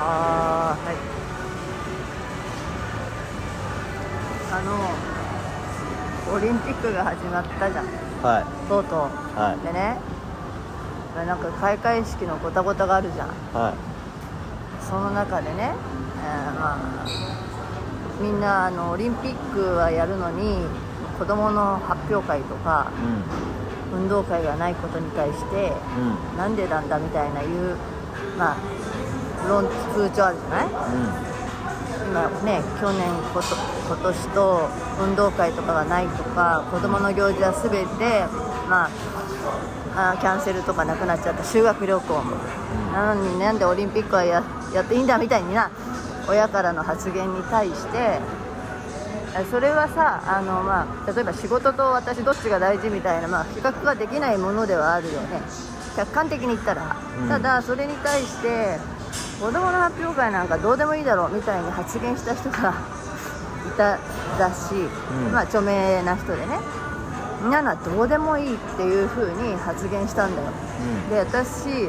あーはい。あのオリンピックが始まったじゃん。はい。とうとう。はい。でねなんか開会式のごたごたがあるじゃん。はその中でね、えーまあ、みんなあのオリンピックはやるのに子どもの発表会とかいうん。運動会がないことに対してうん。なんでなんだみたいないうまあ論風潮あるじゃない？今ね去年こと今年と運動会とかがないとか子どもの行事は全てまああーキャンセルとかなくなっちゃった。修学旅行も、なのになんでオリンピックはややっていいんだみたいにな親からの発言に対してえそれはさあの、まあ、例えば仕事と私どっちが大事みたいな、まあ、比較ができないものではあるよね。客観的に言ったら、うん。ただそれに対して子供の発表会なんかどうでもいいだろうみたいに発言した人が いただし、ん。まあ著名な人でね。みんなどうでもいいっていう風に発言したんだよ。で私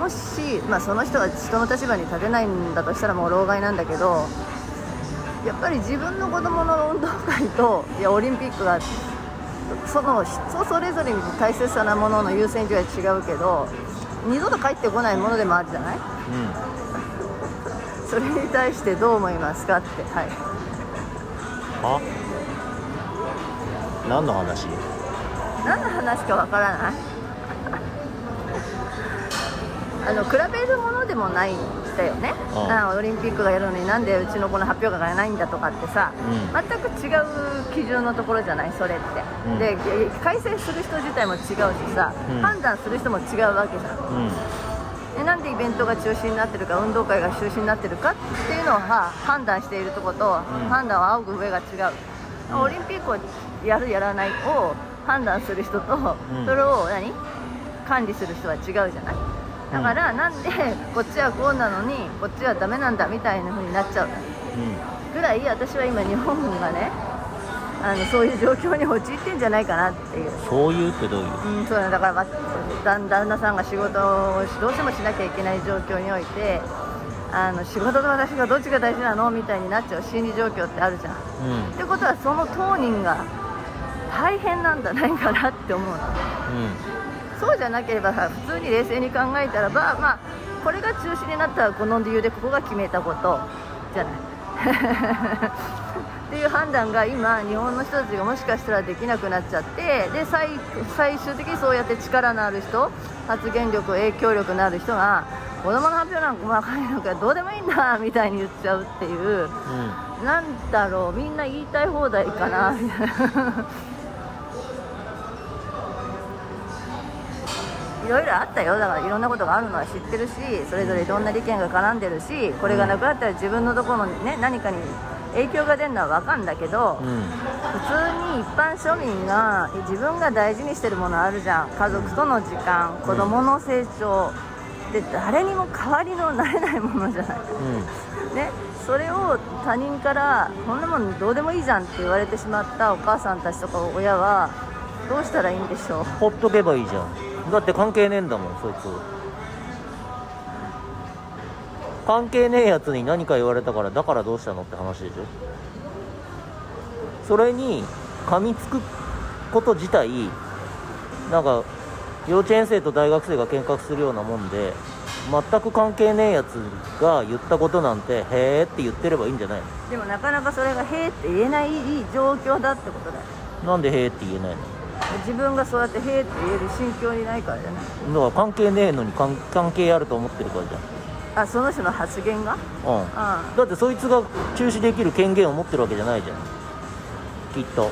もし、まあ、その人が人の立場に立てないんだとしたらもう老害なんだけどやっぱり自分の子供の運動会といやオリンピックがその人それぞれに大切なものの優先順位は違うけど二度と帰ってこないものでもあるじゃない？それに対してどう思いますかってはい。は？何の話？何の話かわからない。あの比べるものでもないんだよね。ああオリンピックがやるのになんでうちの子の発表会がないんだとかってさ、うん。全く違う基準のところじゃない？それって、うん。で開催する人自体も違うしさ、うん。判断する人も違うわけじゃん。うん。でなんでイベントが中止になってるか運動会が中止になってるかっていうのをは判断しているところと、ん。判断を仰ぐ上が違う、うん。オリンピックをやるやらないを判断する人と、うん。それを何？管理する人は違うじゃない？だから、なんでこっちはこうなのにこっちはダメなんだみたいな風になっちゃう。ぐらい私は今日本がねあのそういう状況に陥ってんじゃないかなっていう。そういうってどういう？うん、そうだだから、まあ、旦旦那さんが仕事をどうしてもしなきゃいけない状況においてあの仕事と私がどっちが大事なのみたいになっちゃう。心理状況ってあるじゃん。っうん。てことはその当人が大変なんじゃないかなって思うのそうじゃなければさ普通に冷静に考えたらば、まあ、これが中止になったらこの理由でここが決めたことじゃない。っていう判断が今、日本の人たちがもしかしたらできなくなっちゃってで最最終的にそうやって力のある人発言力、影響力のある人が子供の発表なんか細かいのかどうでもいいんだみたいに言っちゃうっていううんうんなんだろうみんな言いたい放題かなみたいな。いろいろあったよ。だからいろんなことがあるのは知ってるしそれぞれいろんな利権が絡んでるしこれがなくなったら自分のところの、ね、何かに影響が出るのは分かるんだけど、うん普通に一般庶民が自分が大事にしてるものあるじゃん。家族との時間子供の成長で誰にも代わりのなれないものじゃない。ね、それを他人からこんなもんどうでもいいじゃんって言われてしまったお母さんたちとか親はどうしたらいいんでしょう。ほっとけばいいじゃんだって関係ねえんだもんそいつ。関係ねえやつに何か言われたからだからどうしたのって話でしょ。それに噛みつくこと自体なんか幼稚園生と大学生が喧嘩するようなもんで全く関係ねえやつが言ったことなんてへえって言ってればいいんじゃないでもなかなかそれが「へえ」って言えない状況だってことだよ。のなんでへえって言えないの？自分がそうやって「へえ」って言える心境にないからじゃない？だから関係ねえのに関関係あると思ってるからじあその人の発言が？ゃん。うん。あだってそいつが中止できる権限を持ってるわけじゃないじゃん。きっと。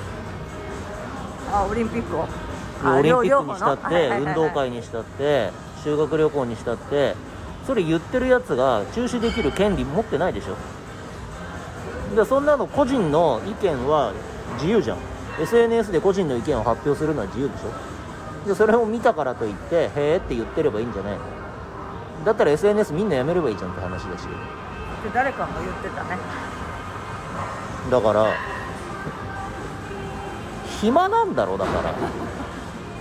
あオリンピックを？あオリンピッ両クにしたって運動会にしたって修学旅行にしたってそれ言ってるやつが中止できる権利持ってないでしょ。でそんなの個人の意見は自由じゃん SNS で個人の意見を発表するのは自由でしょ？でそれを見たからといってへえって言ってればいいんじゃないの？だったら SNS みんなやめればいいじゃんって話だし。で誰かも言ってたね。だから暇なんだろだから。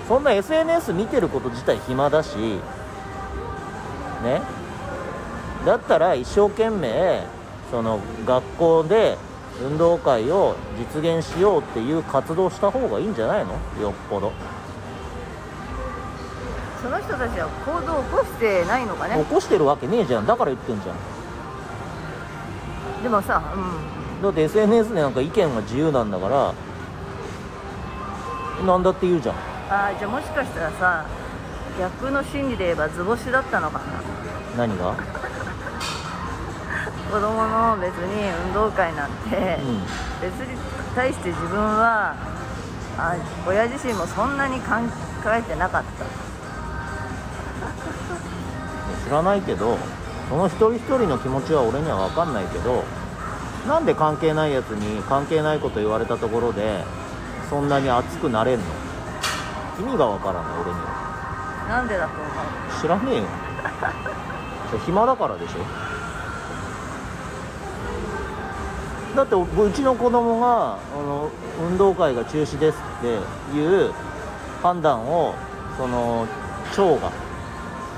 そんな SNS 見てること自体暇だし。ね？だったら一生懸命その学校で運動会を実現しようっていう活動した方がいいんじゃないの？よっぽど。その人たちは行動を起こしてないのかね？起こしてるわけねえじゃん。だから言ってんじゃん。でもさ、うだって SNS でなんか意見が自由なんだからなんだって言うじゃんん、あーじゃあもしかしたらさ逆の心理で言えば図星だったのかな？何が？子供の別に運動会なんて、うん。別に対して自分はあ親自身もそんなに考えてなかった。知らないけどその一人一人の気持ちは俺には分かんないけどなんで関係ないやつに関係ないこと言われたところでそんなに熱くなれんの？意味が分からない俺には。なんでだと思う？知らねえよ。暇だからでしょ？だってうちの子供があの運動会が中止ですっていう判断をその町が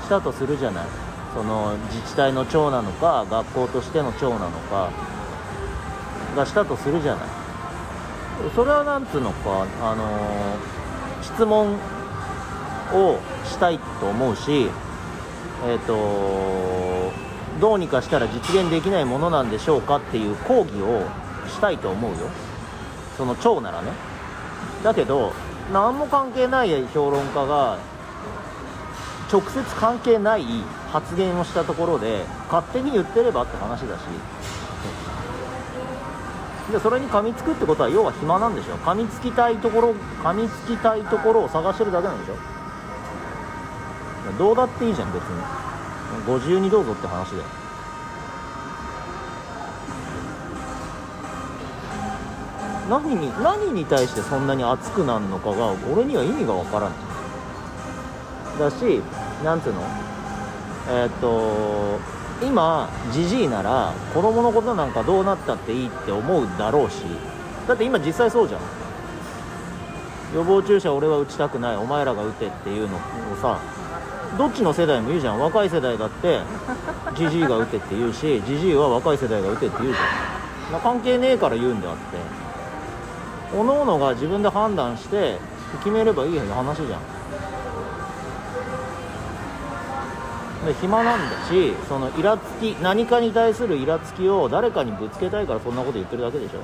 したとするじゃない。その自治体の長なのか学校としての長なのかがしたとするじゃない。それはなんつうのかあの質問をしたいと思うしえっ、とどうにかしたら実現できないものなんでしょうかっていう抗議をしたいと思うよ。その長ならね。だけど何も関係ない評論家が直接関係ない発言をしたところで勝手に言ってればって話だし。でそれに噛みつくってことは要は暇なんでしょ噛みつきたいところ噛みつきたいところを探してるだけなんでしょ。どうだっていいじゃん別に。ご自由にどうぞって話だよ。何に何に対してそんなに熱くなるのかが俺には意味がわからないだしなんつうの？えーっと今じじいなら子供のことなんかどうなったっていいって思うだろうし。だって今実際そうじゃん。予防注射俺は打ちたくないお前らが打てっていうのをさ。どっちの世代も言うじゃん。若い世代だってじじいが打てって言うしじじいは若い世代が打てって言うじゃん。な関係ねえから言うんであって各々が自分で判断して決めればいい話じゃん。で暇なんだしそのイラつき何かに対するイラつきを誰かにぶつけたいからそんなこと言ってるだけでしょ。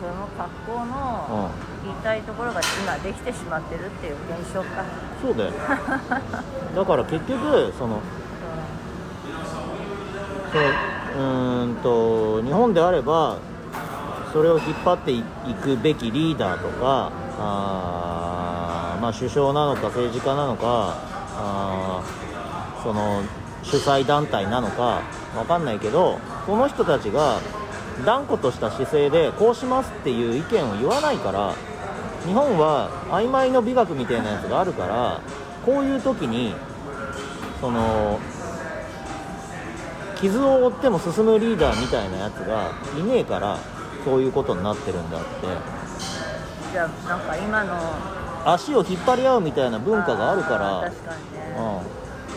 その格好の言いたいところが今できてしまってるっていう現象か、そうだよだから結局そのそのうんと日本であればそれを引っ張っていくべきリーダーとかあー、まあ、首相なのか政治家なのかあその主催団体なのかわかんないけどこの人たちが断固とした姿勢でこうしますっていう意見を言わないから日本は曖昧の美学みたいなやつがあるからこういう時にその傷を負っても進むリーダーみたいなやつがいねえからそういうことになってるんだって。じゃあなんか今の足を引っ張り合うみたいな文化があるから。確かにね、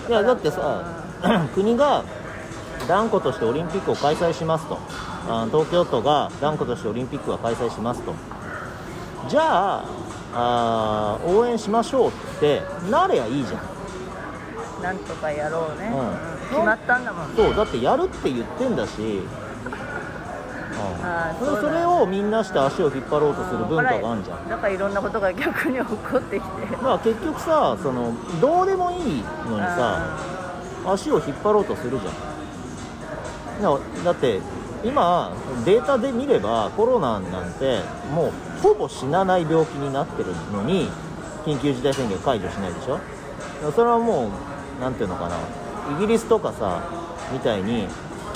うん、いやだってさ 国が断固としてオリンピックを開催しますと。あ東京都が断固としてオリンピックは開催しますとじゃああー応援しましょうってなればいいじゃん。なんとかやろうね、うん。うん。決まったんだもんね。そうだってやるって言ってんだし、うん。あーそれそれをみんなして足を引っ張ろうとする文化があるじゃん。だからいろんなことが逆に起こってきて。まあ結局さそのどうでもいいのにさ足を引っ張ろうとするじゃん。だって今データで見ればコロナなんてもうほぼ死なない病気になってるのに緊急事態宣言解除しないでしょ？それはもう何ていうのかな。イギリスとかさみたいに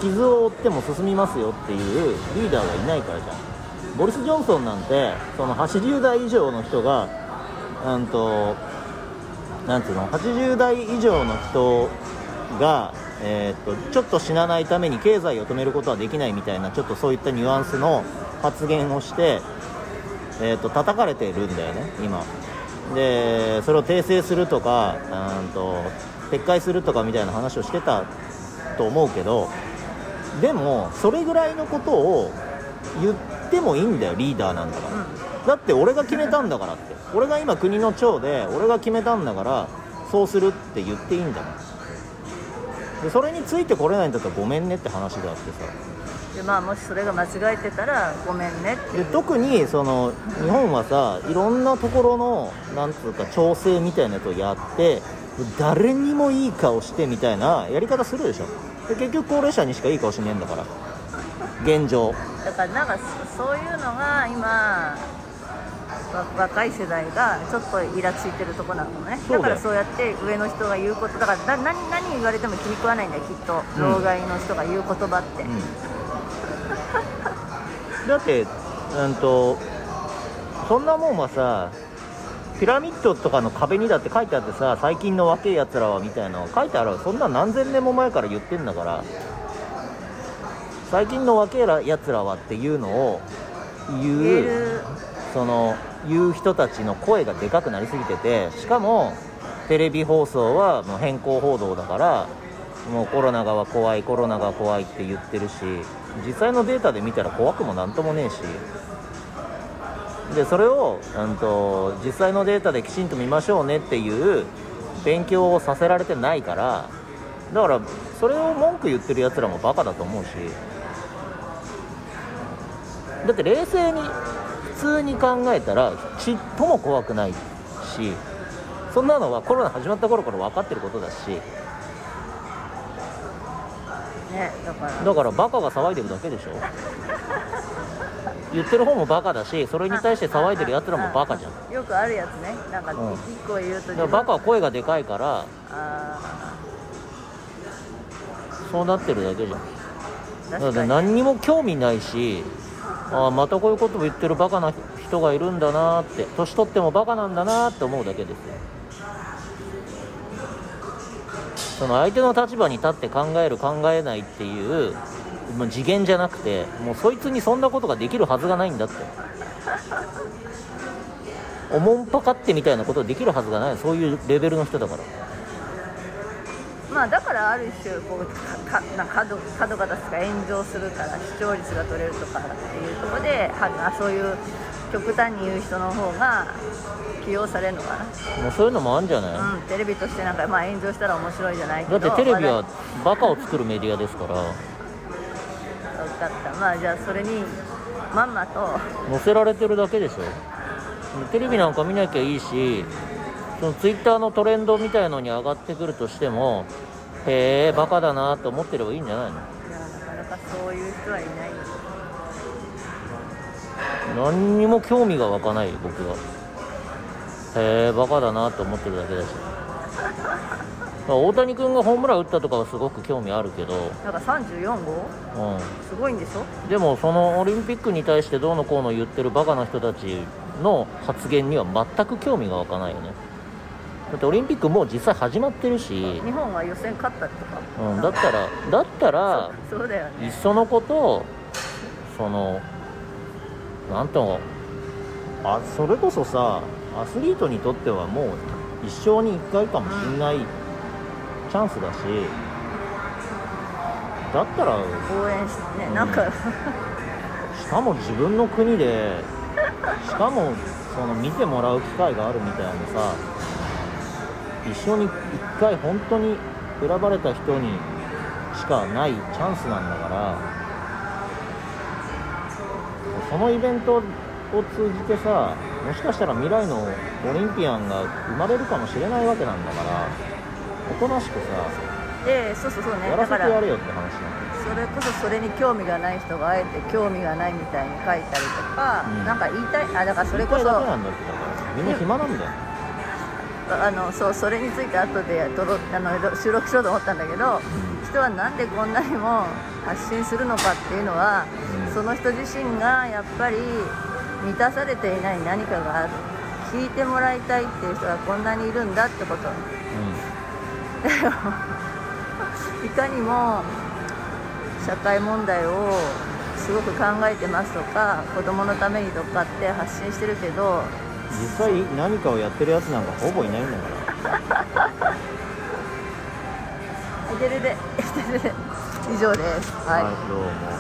傷を負っても進みますよっていうリーダーがいないからじゃん。ボリス・ジョンソンなんてその80代以上の人がうんとなんていうの？80代以上の人が、えーっとちょっと死なないために経済を止めることはできないみたいなちょっとそういったニュアンスの発言をして、えーっと叩かれてるんだよね今。でそれを訂正するとかうんと撤回するとかみたいな話をしてたと思うけどでもそれぐらいのことを言ってもいいんだよリーダーなんだから、だって俺が決めたんだからって。俺が今国の長で俺が決めたんだからそうするって言っていいんだもん。でそれについてこれないんだったらごめんねって話であってさでまあもしそれが間違えてたらごめんねってで特にその日本はさいろんなところのなんつうか調整みたいなやつをやって誰にもいい顔してみたいなやり方するでしょ。で結局高齢者にしかいい顔しねえんだから。現状。だからなんかそそういうのが今わ若い世代がちょっとイラついてるとこなのね。だからそうやって上の人が言うことだからな何何言われても気に食わないんだよきっと。うん。老害の人が言う言葉って、うんだってうんとそんなもんはさピラミッドとかの壁にだって書いてあってさ最近の若いやつらはみたいなの書いてあるそんな何千年も前から言ってんだから最近の若いやつらはっていうのを言うその言う人たちの声がでかくなりすぎててしかもテレビ放送はもう変更報道だからもうコロナが怖いコロナが怖いって言ってるし実際のデータで見たら怖くもなんともねえし。でそれを、うん、と実際のデータできちんと見ましょうねっていう勉強をさせられてないからだからそれを文句言ってるやつらもバカだと思うし。だって冷静に普通に考えたらちっとも怖くないしそんなのはコロナ始まった頃から分かってることだしねだから。だからバカが騒いでるだけでしょ。言ってる方もバカだしそれに対して騒いでるやつらもバカじゃん。だかよくあるやつね。なんかうん。一個言うとらバカは声がでかいからあそうなってるだけじゃん。ーだって確かに何にも興味ないしああまたこういうことを言ってるバカな人がいるんだなって年取ってもバカなんだなって思うだけですよその相手の立場に立って考える考えないっていうもう次元じゃなくてもうそいつにそんなことができるはずがないんだって。おもんぱかってみたいなことできるはずがない。そういうレベルの人だから。まあだからある種こうかな角角が立つか炎上するから視聴率が取れるとかっていうところではあそういう極端に言う人の方が起用されるのかもうそういうのもあるんじゃない、な、うん、テレビとしてなんかまあ炎上したら面白いじゃないけだどってテレビはバカを作るメディアですから。分かった。まあじゃあそれにまんまと。載せられてるだけでしょ。テレビなんか見なきゃいいしそのツイッターのトレンドみたいのに上がってくるとしてもへえバカだなと思ってればいいんじゃないの？いやなかなかそういう人はいない何にも興味が湧かないよ僕は。へえバカだなと思ってるだけだし。大谷君がホームラン打ったとかはすごく興味あるけど、なんか34号？うすごいんでしょ？ん、でもそのオリンピックに対してどうのこうの言ってるバカな人たちの発言には全く興味が湧かないよね。だってオリンピックもう実際始まってるし、日本は予選勝ったとか、うん、だったらだったらそうそうだよね。いっそのことそのなんとあそれこそさアスリートにとってはもう一生に一回かもしんないチャンスだしだったら応援してね、うん。なんか。しかも自分の国でしかもその見てもらう機会があるみたいなさ一生に一回本当に選ばれた人にしかないチャンスなんだからそのイベントを通じてさもしかしたら未来のオリンピアンが生まれるかもしれないわけなんだからおとなしくさでそうそうそうね。やらせてやれよって話なんだよそれこそそれに興味がない人があえて興味がないみたいに書いたりとか、うん。なんか言いたいあだからそれこそなんだってだからみんな暇なんだよ。あのそうそれについて後でとろあの収録しようと思ったんだけど人はなんでこんなにも発信するのかっていうのは、うんその人自身がやっぱり満たされていない何かがある聞いてもらいたいっていう人がこんなにいるんだってこと。いかにも社会問題をすごく考えてますとか子供のためにとかって発信してるけど。実際何かをやってるやつなんかほぼいないんだから。てるで。以上です。はい。はい、どうも